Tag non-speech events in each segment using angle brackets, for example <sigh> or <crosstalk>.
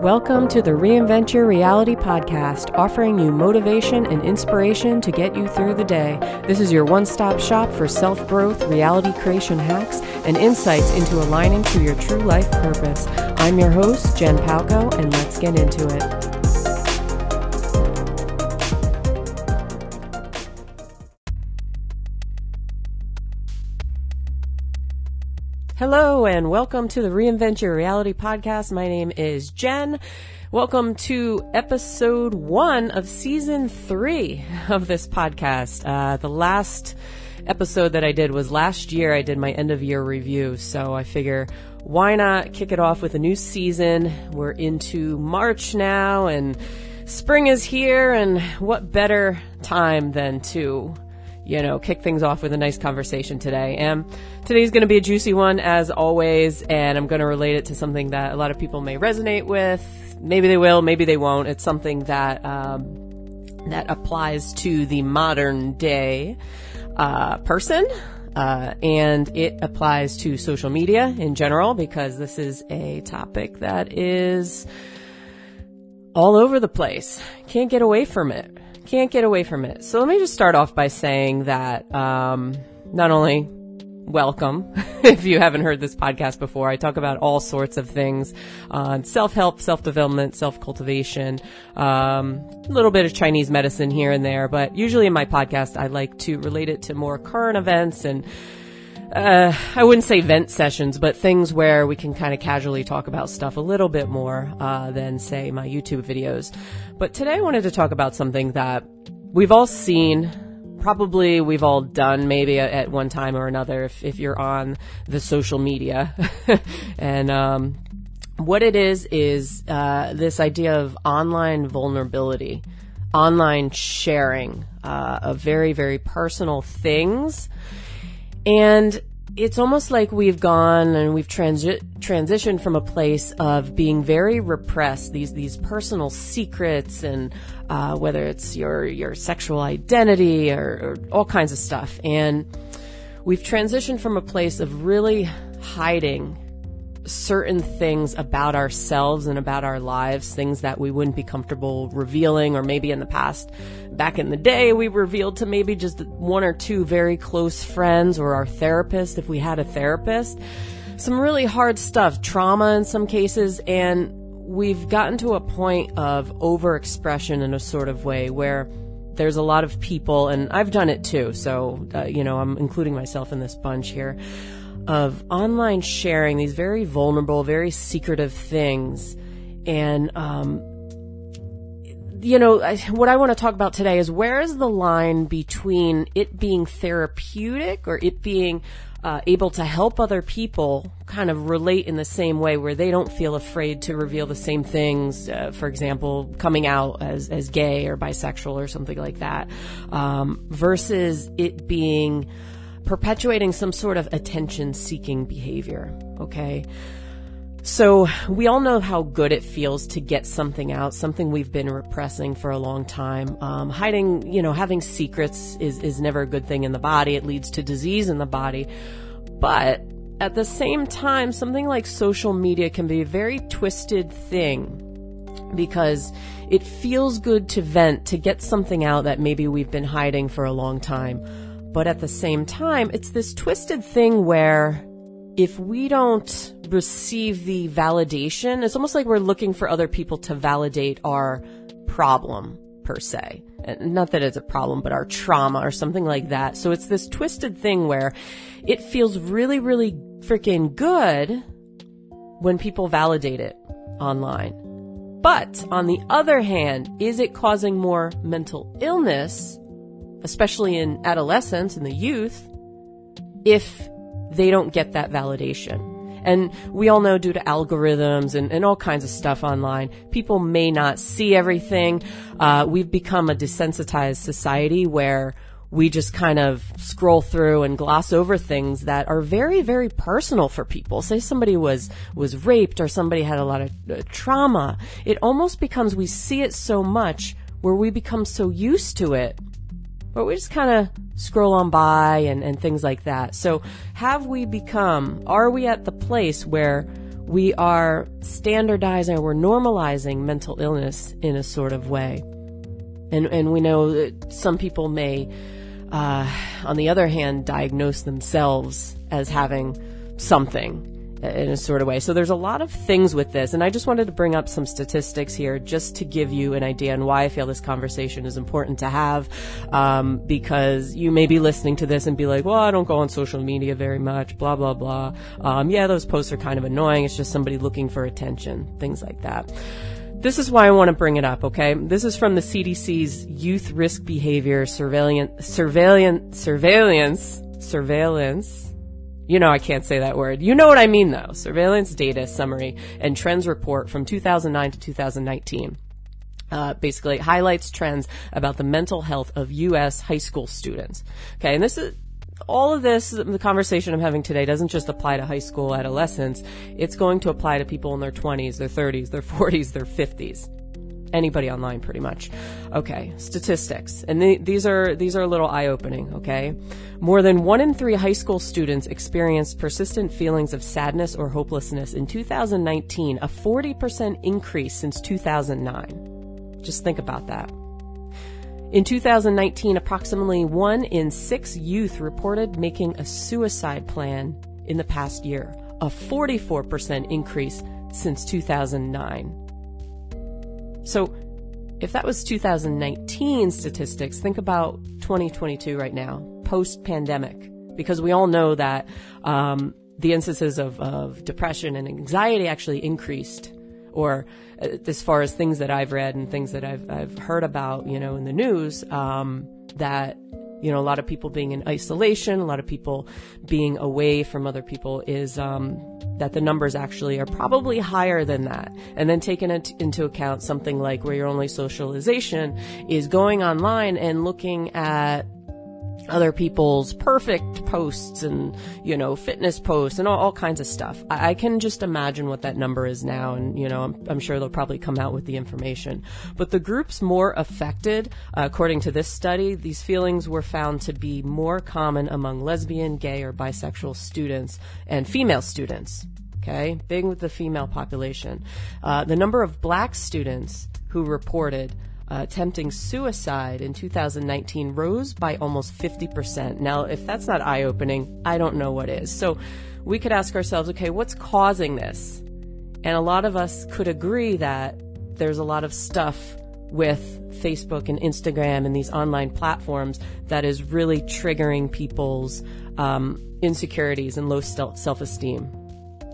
Welcome to the Reinvent Your Reality podcast, offering you motivation and inspiration to get you through the day. This is your one stop shop for self growth, reality creation hacks, and insights into aligning to your true life purpose. I'm your host, Jen Palko, and let's get into it. Hello and welcome to the Reinvent Your Reality podcast. My name is Jen. Welcome to episode one of season three of this podcast. Uh, the last episode that I did was last year. I did my end of year review. So I figure why not kick it off with a new season? We're into March now and spring is here and what better time than to you know, kick things off with a nice conversation today. And today's going to be a juicy one as always, and I'm going to relate it to something that a lot of people may resonate with. Maybe they will, maybe they won't. It's something that um, that applies to the modern day uh, person. Uh, and it applies to social media in general because this is a topic that is all over the place. Can't get away from it can't get away from it. So let me just start off by saying that um, not only welcome <laughs> if you haven't heard this podcast before. I talk about all sorts of things on uh, self help, self development, self cultivation, um, a little bit of Chinese medicine here and there. But usually in my podcast, I like to relate it to more current events and uh, I wouldn't say vent sessions, but things where we can kind of casually talk about stuff a little bit more uh, than, say, my YouTube videos. But today I wanted to talk about something that we've all seen. Probably we've all done maybe at one time or another if, if you're on the social media. <laughs> and um, what it is is uh, this idea of online vulnerability, online sharing uh, of very, very personal things and it's almost like we've gone and we've transi- transitioned from a place of being very repressed these these personal secrets and uh, whether it's your your sexual identity or, or all kinds of stuff. And we've transitioned from a place of really hiding certain things about ourselves and about our lives, things that we wouldn't be comfortable revealing, or maybe in the past, back in the day, we revealed to maybe just one or two very close friends or our therapist, if we had a therapist. Some really hard stuff, trauma in some cases, and we've gotten to a point of overexpression in a sort of way where there's a lot of people, and I've done it too, so, uh, you know, I'm including myself in this bunch here of online sharing these very vulnerable, very secretive things. And, um, you know, I, what I want to talk about today is where is the line between it being therapeutic or it being uh, able to help other people kind of relate in the same way where they don't feel afraid to reveal the same things, uh, for example, coming out as, as gay or bisexual or something like that, um, versus it being perpetuating some sort of attention seeking behavior. Okay. So we all know how good it feels to get something out, something we've been repressing for a long time. Um, hiding, you know, having secrets is, is never a good thing in the body. It leads to disease in the body. But at the same time, something like social media can be a very twisted thing because it feels good to vent, to get something out that maybe we've been hiding for a long time. But at the same time, it's this twisted thing where if we don't receive the validation, it's almost like we're looking for other people to validate our problem per se. Not that it's a problem, but our trauma or something like that. So it's this twisted thing where it feels really, really freaking good when people validate it online. But on the other hand, is it causing more mental illness especially in adolescence and the youth, if they don't get that validation. And we all know due to algorithms and, and all kinds of stuff online, people may not see everything. Uh, we've become a desensitized society where we just kind of scroll through and gloss over things that are very, very personal for people. Say somebody was, was raped or somebody had a lot of uh, trauma. It almost becomes, we see it so much where we become so used to it but we just kind of scroll on by and, and things like that. So have we become, are we at the place where we are standardizing, or we're normalizing mental illness in a sort of way. And, and we know that some people may, uh, on the other hand, diagnose themselves as having something in a sort of way. So there's a lot of things with this, and I just wanted to bring up some statistics here just to give you an idea on why I feel this conversation is important to have. Um, because you may be listening to this and be like, "Well, I don't go on social media very much." Blah blah blah. Um, yeah, those posts are kind of annoying. It's just somebody looking for attention, things like that. This is why I want to bring it up, okay? This is from the CDC's Youth Risk Behavior Surveillance, Surveillance, Surveillance, Surveillance, you know I can't say that word. You know what I mean though. Surveillance data summary and trends report from 2009 to 2019. Uh, basically highlights trends about the mental health of U.S. high school students. Okay, and this is all of this, the conversation I'm having today doesn't just apply to high school adolescents. It's going to apply to people in their 20s, their 30s, their 40s, their 50s anybody online pretty much. Okay, statistics. And th- these are these are a little eye-opening, okay? More than 1 in 3 high school students experienced persistent feelings of sadness or hopelessness in 2019, a 40% increase since 2009. Just think about that. In 2019, approximately 1 in 6 youth reported making a suicide plan in the past year, a 44% increase since 2009. So if that was 2019 statistics, think about 2022 right now, post pandemic, because we all know that um, the instances of, of depression and anxiety actually increased or uh, as far as things that I've read and things that I've, I've heard about, you know, in the news, um, that, you know, a lot of people being in isolation, a lot of people being away from other people is, um, that the numbers actually are probably higher than that. And then taking into account something like where your only socialization is going online and looking at other people's perfect posts and, you know, fitness posts and all, all kinds of stuff. I, I, can just imagine what that number is now. And, you know, I'm, I'm, sure they'll probably come out with the information. But the groups more affected, uh, according to this study, these feelings were found to be more common among lesbian, gay, or bisexual students and female students. Okay. Big with the female population. Uh, the number of black students who reported uh, attempting suicide in 2019 rose by almost 50%. Now, if that's not eye opening, I don't know what is. So we could ask ourselves, okay, what's causing this? And a lot of us could agree that there's a lot of stuff with Facebook and Instagram and these online platforms that is really triggering people's um, insecurities and low self esteem.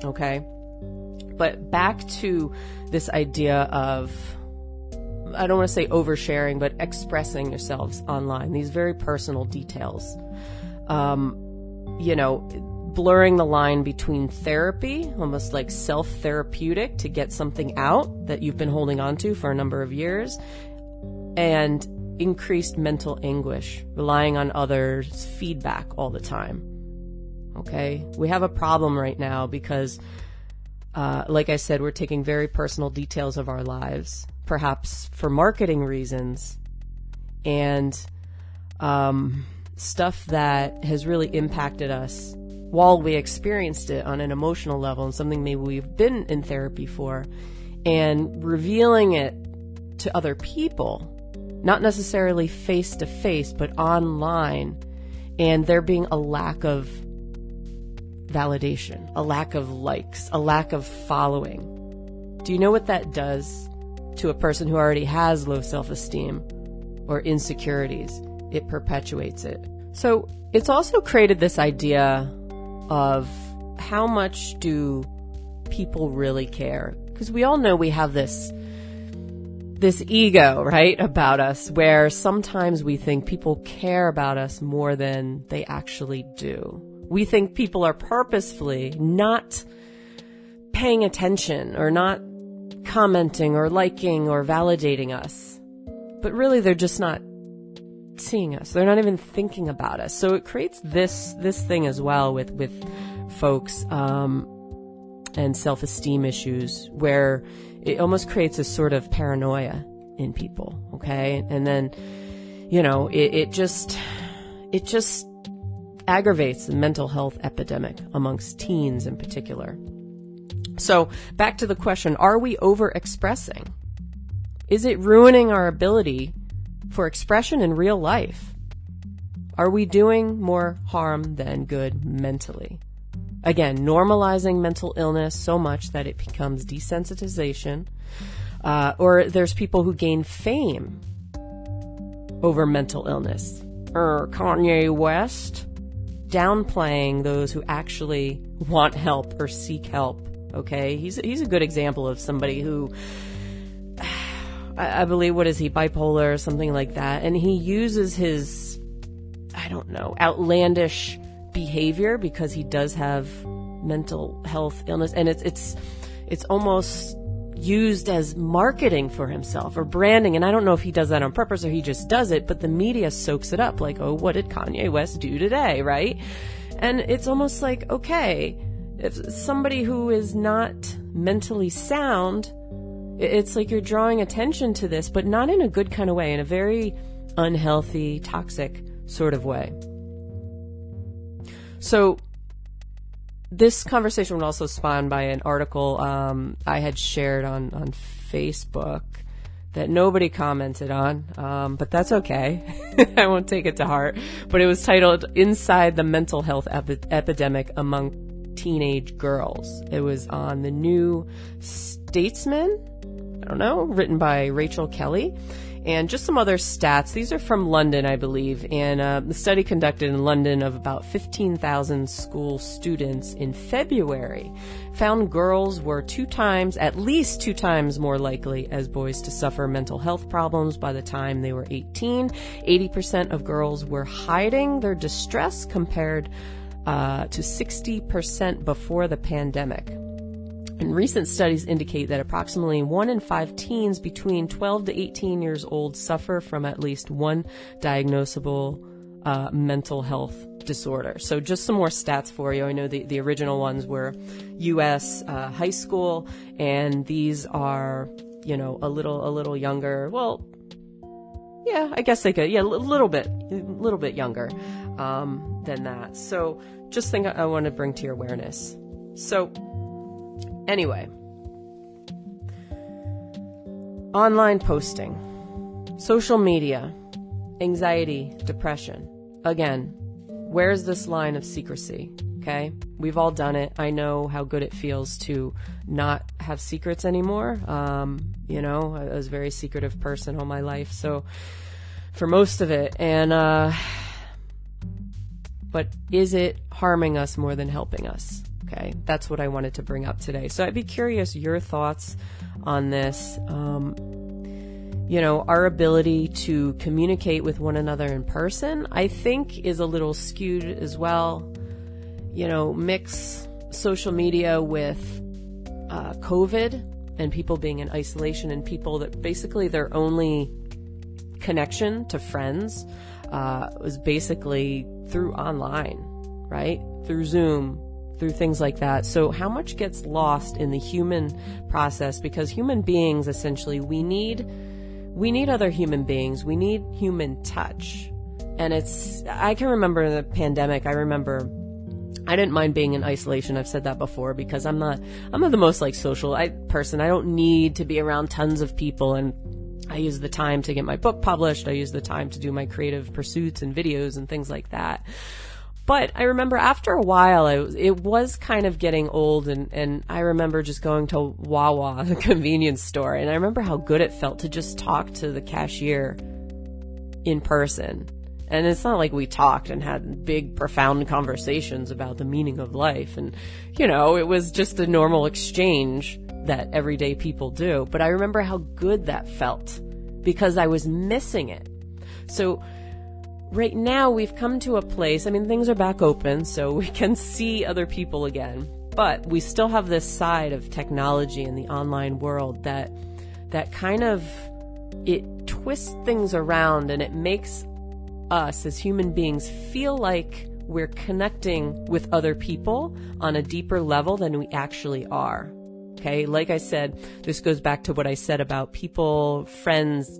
Okay? But back to this idea of I don't want to say oversharing, but expressing yourselves online, these very personal details. Um, you know, blurring the line between therapy, almost like self therapeutic to get something out that you've been holding on to for a number of years, and increased mental anguish, relying on others' feedback all the time. Okay? We have a problem right now because, uh, like I said, we're taking very personal details of our lives perhaps for marketing reasons, and um, stuff that has really impacted us while we experienced it on an emotional level and something maybe we've been in therapy for, and revealing it to other people, not necessarily face to face, but online, and there being a lack of validation, a lack of likes, a lack of following. Do you know what that does to a person who already has low self esteem or insecurities. It perpetuates it. So it's also created this idea of how much do people really care? Because we all know we have this this ego, right, about us where sometimes we think people care about us more than they actually do. We think people are purposefully not paying attention or not commenting or liking or validating us. But really they're just not seeing us. They're not even thinking about us. So it creates this this thing as well with with folks um, and self esteem issues where it almost creates a sort of paranoia in people. Okay, and then you know it, it just it just aggravates the mental health epidemic amongst teens in particular. So back to the question, are we overexpressing? Is it ruining our ability for expression in real life? Are we doing more harm than good mentally? Again, normalizing mental illness so much that it becomes desensitization. Uh, or there's people who gain fame over mental illness. Er, Kanye West downplaying those who actually want help or seek help. Okay, he's he's a good example of somebody who I, I believe what is he bipolar or something like that, and he uses his I don't know outlandish behavior because he does have mental health illness, and it's it's it's almost used as marketing for himself or branding. And I don't know if he does that on purpose or he just does it, but the media soaks it up like, oh, what did Kanye West do today, right? And it's almost like, okay, if somebody who is not mentally sound, it's like you're drawing attention to this, but not in a good kind of way, in a very unhealthy, toxic sort of way. So, this conversation was also spawned by an article um, I had shared on, on Facebook that nobody commented on, um, but that's okay. <laughs> I won't take it to heart. But it was titled Inside the Mental Health Epi- Epidemic Among teenage girls. It was on the New Statesman, I don't know, written by Rachel Kelly. And just some other stats. These are from London, I believe. And uh, the study conducted in London of about 15,000 school students in February found girls were two times, at least two times more likely as boys to suffer mental health problems by the time they were 18. 80% of girls were hiding their distress compared uh, to 60% before the pandemic. And recent studies indicate that approximately one in five teens between 12 to 18 years old suffer from at least one diagnosable uh, mental health disorder. So just some more stats for you. I know the, the original ones were U.S. Uh, high school, and these are, you know, a little a little younger. Well, yeah, I guess they could. Yeah, a little bit, a little bit younger um, than that. So, just think I want to bring to your awareness. So, anyway, online posting, social media, anxiety, depression. Again, where's this line of secrecy? Okay, we've all done it. I know how good it feels to not have secrets anymore. Um, you know, I was a very secretive person all my life, so for most of it, and uh, but is it harming us more than helping us? Okay, that's what I wanted to bring up today. So I'd be curious your thoughts on this. Um, you know, our ability to communicate with one another in person, I think, is a little skewed as well. You know, mix social media with uh, COVID and people being in isolation and people that basically their only connection to friends uh, was basically through online, right? Through Zoom, through things like that. So how much gets lost in the human process? Because human beings, essentially, we need, we need other human beings. We need human touch. And it's, I can remember the pandemic, I remember I didn't mind being in isolation. I've said that before because I'm not, I'm not the most like social I, person. I don't need to be around tons of people and I use the time to get my book published. I use the time to do my creative pursuits and videos and things like that. But I remember after a while, it, it was kind of getting old, and, and I remember just going to Wawa, <laughs> the convenience store, and I remember how good it felt to just talk to the cashier in person. And it's not like we talked and had big, profound conversations about the meaning of life. And, you know, it was just a normal exchange that everyday people do. But I remember how good that felt because I was missing it. So right now we've come to a place, I mean, things are back open, so <laughs> we can see other people again. But we still have this side of technology in the online world that, that kind of, it twists things around and it makes us as human beings feel like we're connecting with other people on a deeper level than we actually are. Okay. Like I said, this goes back to what I said about people, friends,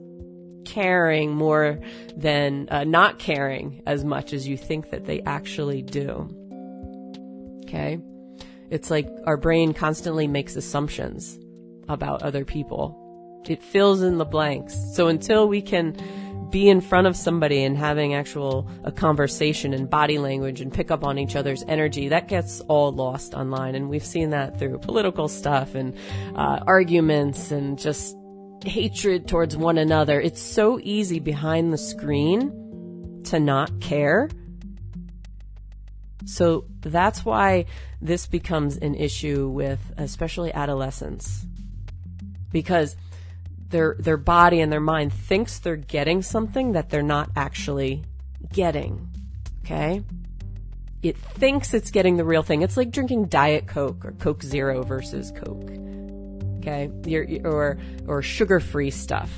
caring more than uh, not caring as much as you think that they actually do. Okay. It's like our brain constantly makes assumptions about other people. It fills in the blanks. So until we can be in front of somebody and having actual a conversation and body language and pick up on each other's energy that gets all lost online. And we've seen that through political stuff and uh, arguments and just hatred towards one another. It's so easy behind the screen to not care. So that's why this becomes an issue with especially adolescents. Because their their body and their mind thinks they're getting something that they're not actually getting. Okay? It thinks it's getting the real thing. It's like drinking Diet Coke or Coke Zero versus Coke. Okay? You're, or or sugar-free stuff.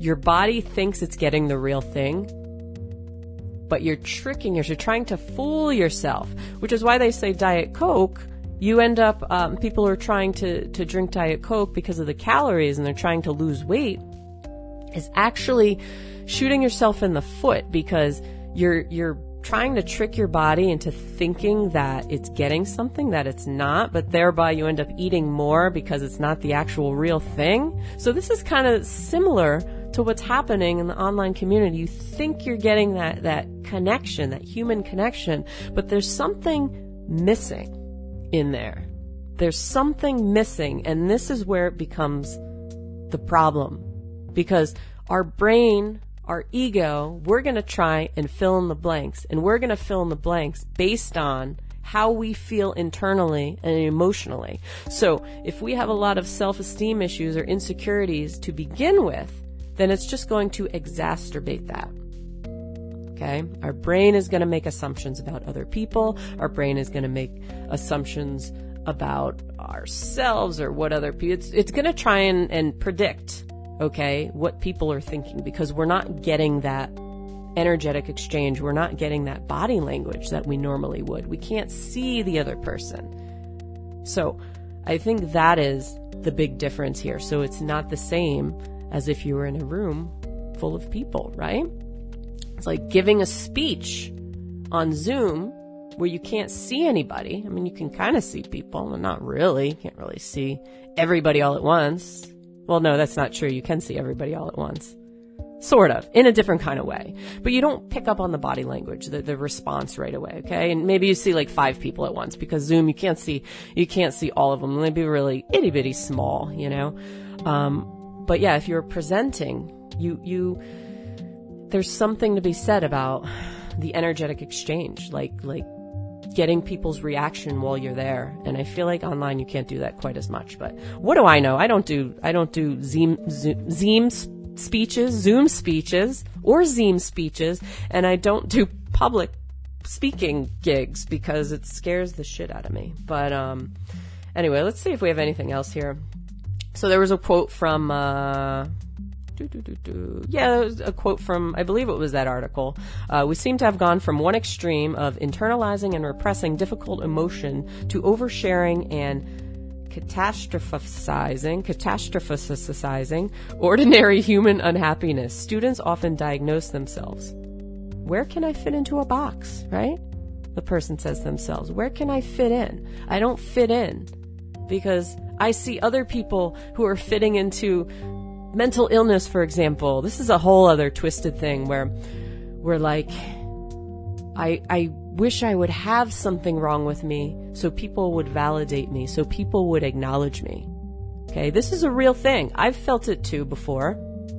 Your body thinks it's getting the real thing, but you're tricking yourself. You're trying to fool yourself, which is why they say Diet Coke you end up um, people are trying to to drink diet coke because of the calories and they're trying to lose weight is actually shooting yourself in the foot because you're you're trying to trick your body into thinking that it's getting something that it's not, but thereby you end up eating more because it's not the actual real thing. So this is kind of similar to what's happening in the online community. You think you're getting that, that connection, that human connection, but there's something missing in there. There's something missing, and this is where it becomes the problem. Because our brain, our ego, we're going to try and fill in the blanks, and we're going to fill in the blanks based on how we feel internally and emotionally. So if we have a lot of self-esteem issues or insecurities to begin with, then it's just going to exacerbate that. Okay? Our brain is going to make assumptions about other people. Our brain is going to make assumptions about ourselves or what other people, it's, it's going to try and, and predict, okay, what people are thinking because we're not getting that energetic exchange. We're not getting that body language that we normally would. We can't see the other person. So I think that is the big difference here. So it's not the same as if you were in a room full of people, right? It's like giving a speech on Zoom where you can't see anybody. I mean, you can kind of see people, but not really. You can't really see everybody all at once. Well, no, that's not true. You can see everybody all at once. Sort of, in a different kind of way. But you don't pick up on the body language, the, the response right away, okay? And maybe you see like five people at once because Zoom, you can't see, you can't see all of them. They'd be really itty bitty small, you know? Um, but yeah, if you're presenting, you, you, there's something to be said about the energetic exchange, like, like getting people's reaction while you're there. And I feel like online you can't do that quite as much. But what do I know? I don't do, I don't do Zoom, Zoom, speeches, Zoom speeches, or Zoom speeches, and I don't do public speaking gigs because it scares the shit out of me. But um, anyway, let's see if we have anything else here. So there was a quote from uh, Yeah, a quote from, I believe it was that article. Uh, we seem to have gone from one extreme of internalizing and repressing difficult emotion to oversharing and catastrophizing, catastrophizing ordinary human unhappiness. Students often diagnose themselves. Where can I fit into a box, right? The person says themselves, where can I fit in? I don't fit in because I see other people who are fitting into mental illness, for example, this is a whole other twisted thing where we're like, I, I wish I would have something wrong with me so people would validate me, so people would acknowledge me. Okay, this is a real thing. I've felt it too before.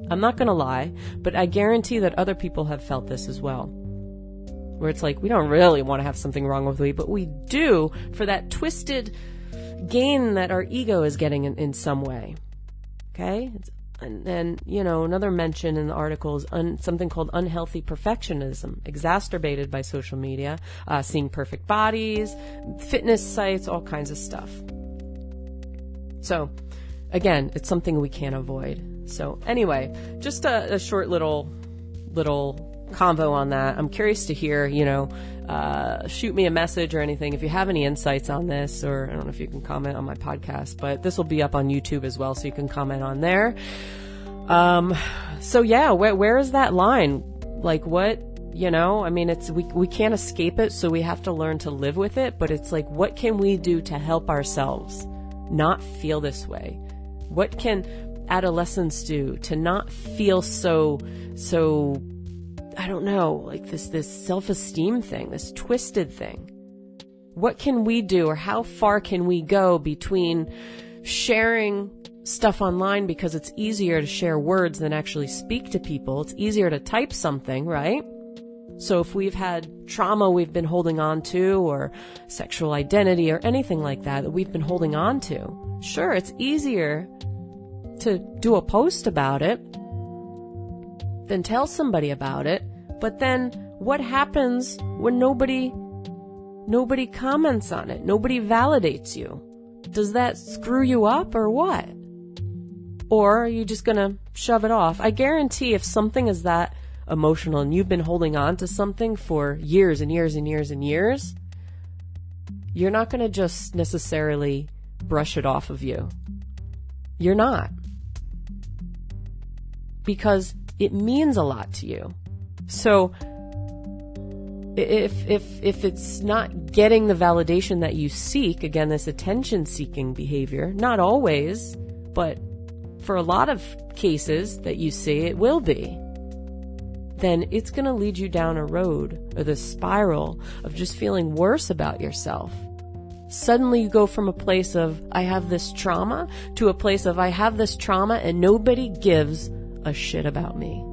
I'm not gonna lie, but I guarantee that other people have felt this as well. Where it's like, we don't really want to have something wrong with me, but we do for that twisted gain that our ego is getting in, in some way. Okay? It's and then, you know, another mention in the article is un- something called unhealthy perfectionism, exacerbated by social media, uh, seeing perfect bodies, fitness sites, all kinds of stuff. So, again, it's something we can't avoid. So, anyway, just a, a short little, little convo on that. I'm curious to hear, you know, uh, shoot me a message or anything if you have any insights on this, or I don't know if you can comment on my podcast, but this will be up on YouTube as well, so you can comment on there. Um, so yeah, where, where is that line? Like, what, you know, I mean, it's, we, we can't escape it, so we have to learn to live with it, but it's like, what can we do to help ourselves not feel this way? What can adolescents do to not feel so, so, I don't know, like this, this self-esteem thing, this twisted thing? What can we do or how far can we go between sharing stuff online because it's easier to share words than actually speak to people. It's easier to type something, right? So if we've had trauma we've been holding on to or sexual identity or anything like that that we've been holding on to, sure, it's easier to do a post about it than tell somebody about it. But then what happens when nobody, nobody comments on it? Nobody validates you? Does that screw you up or what? Or are you just gonna shove it off? I guarantee if something is that emotional and you've been holding on to something for years and years and years and years, you're not gonna just necessarily brush it off of you. You're not. Because it means a lot to you. So, if if if it's not getting the validation that you seek again this attention seeking behavior not always but for a lot of cases that you see it will be, then it's going to lead you down a road or the spiral of just feeling worse about yourself. Suddenly you go from a place of, I have this trauma to a place of, I have this trauma and nobody gives a shit about me.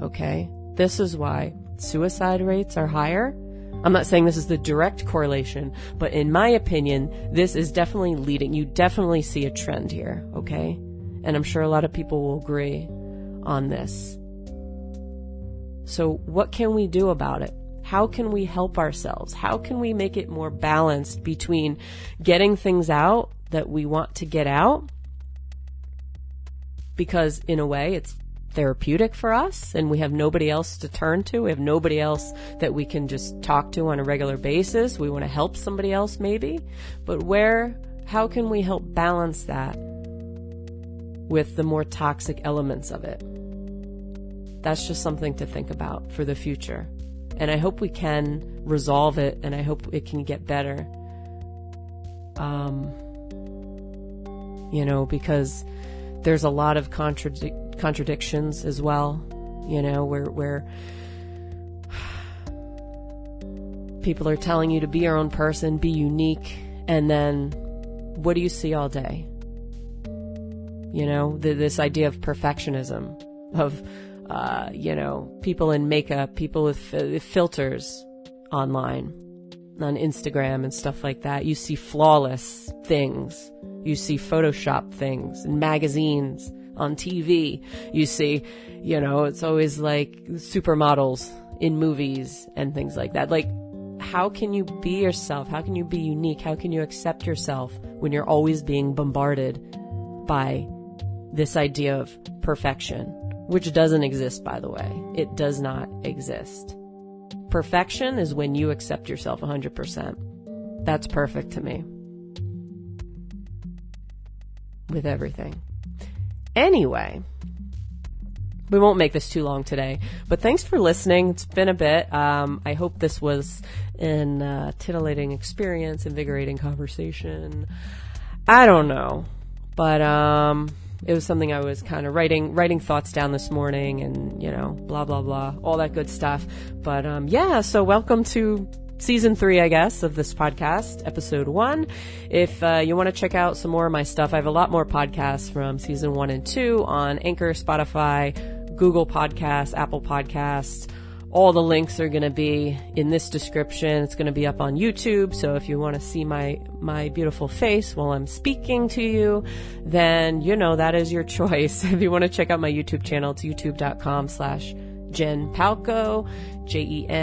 Okay? This is why suicide rates are higher. I'm not saying this is the direct correlation, but in my opinion, this is definitely leading. You definitely see a trend here. Okay? And I'm sure a lot of people will agree on this. So what can we do about it? How can we help ourselves? How can we make it more balanced between getting things out that we want to get out? Because in a way, it's therapeutic for us and we have nobody else to turn to. We have nobody else that we can just talk to on a regular basis. We want to help somebody else maybe. But where, how can we help balance that with the more toxic elements of it. That's just something to think about for the future. And I hope we can resolve it and I hope it can get better. Um, you know, because there's a lot of contradic- contradictions as well, you know, where, where people are telling you to be your own person, be unique, and then what do you see all day? You know, the, this idea of perfectionism, of, uh, you know, people in makeup, people with filters online, on Instagram and stuff like that. You see flawless things. You see Photoshop things in magazines, on TV. You see, you know, it's always like supermodels in movies and things like that. Like, how can you be yourself? How can you be unique? How can you accept yourself when you're always being bombarded by this idea of perfection, which doesn't exist, by the way. It does not exist. Perfection is when you accept yourself 100%. That's perfect to me. With everything. Anyway, we won't make this too long today, but thanks for listening. It's been a bit. Um, I hope this was an uh, titillating experience, invigorating conversation. I don't know, but um, it was something I was kind of writing writing thoughts down this morning, and you know, blah blah blah, all that good stuff. But um, yeah, so welcome to season three, I guess, of this podcast, episode one. If uh, you want to check out some more of my stuff, I have a lot more podcasts from season one and two on Anchor, Spotify, Google Podcasts, Apple Podcasts. All the links are going to be in this description. It's going to be up on YouTube. So if you want to see my, my beautiful face while I'm speaking to you, then, you know, that is your <laughs> choice. if you want to check out my YouTube channel, it's youtube.com slash Jen Palko, J-E-N-P-A-L-K-O.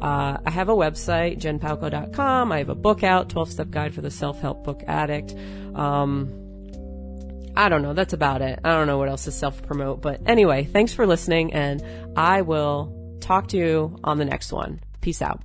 Uh, I have a website, jenpalko.com. I have a book out, 12 step guide for the self-help book addict. Um, I don't know. That's about it. I don't know what else to self promote. But anyway, thanks for listening, and I will talk to you on the next one. Peace out.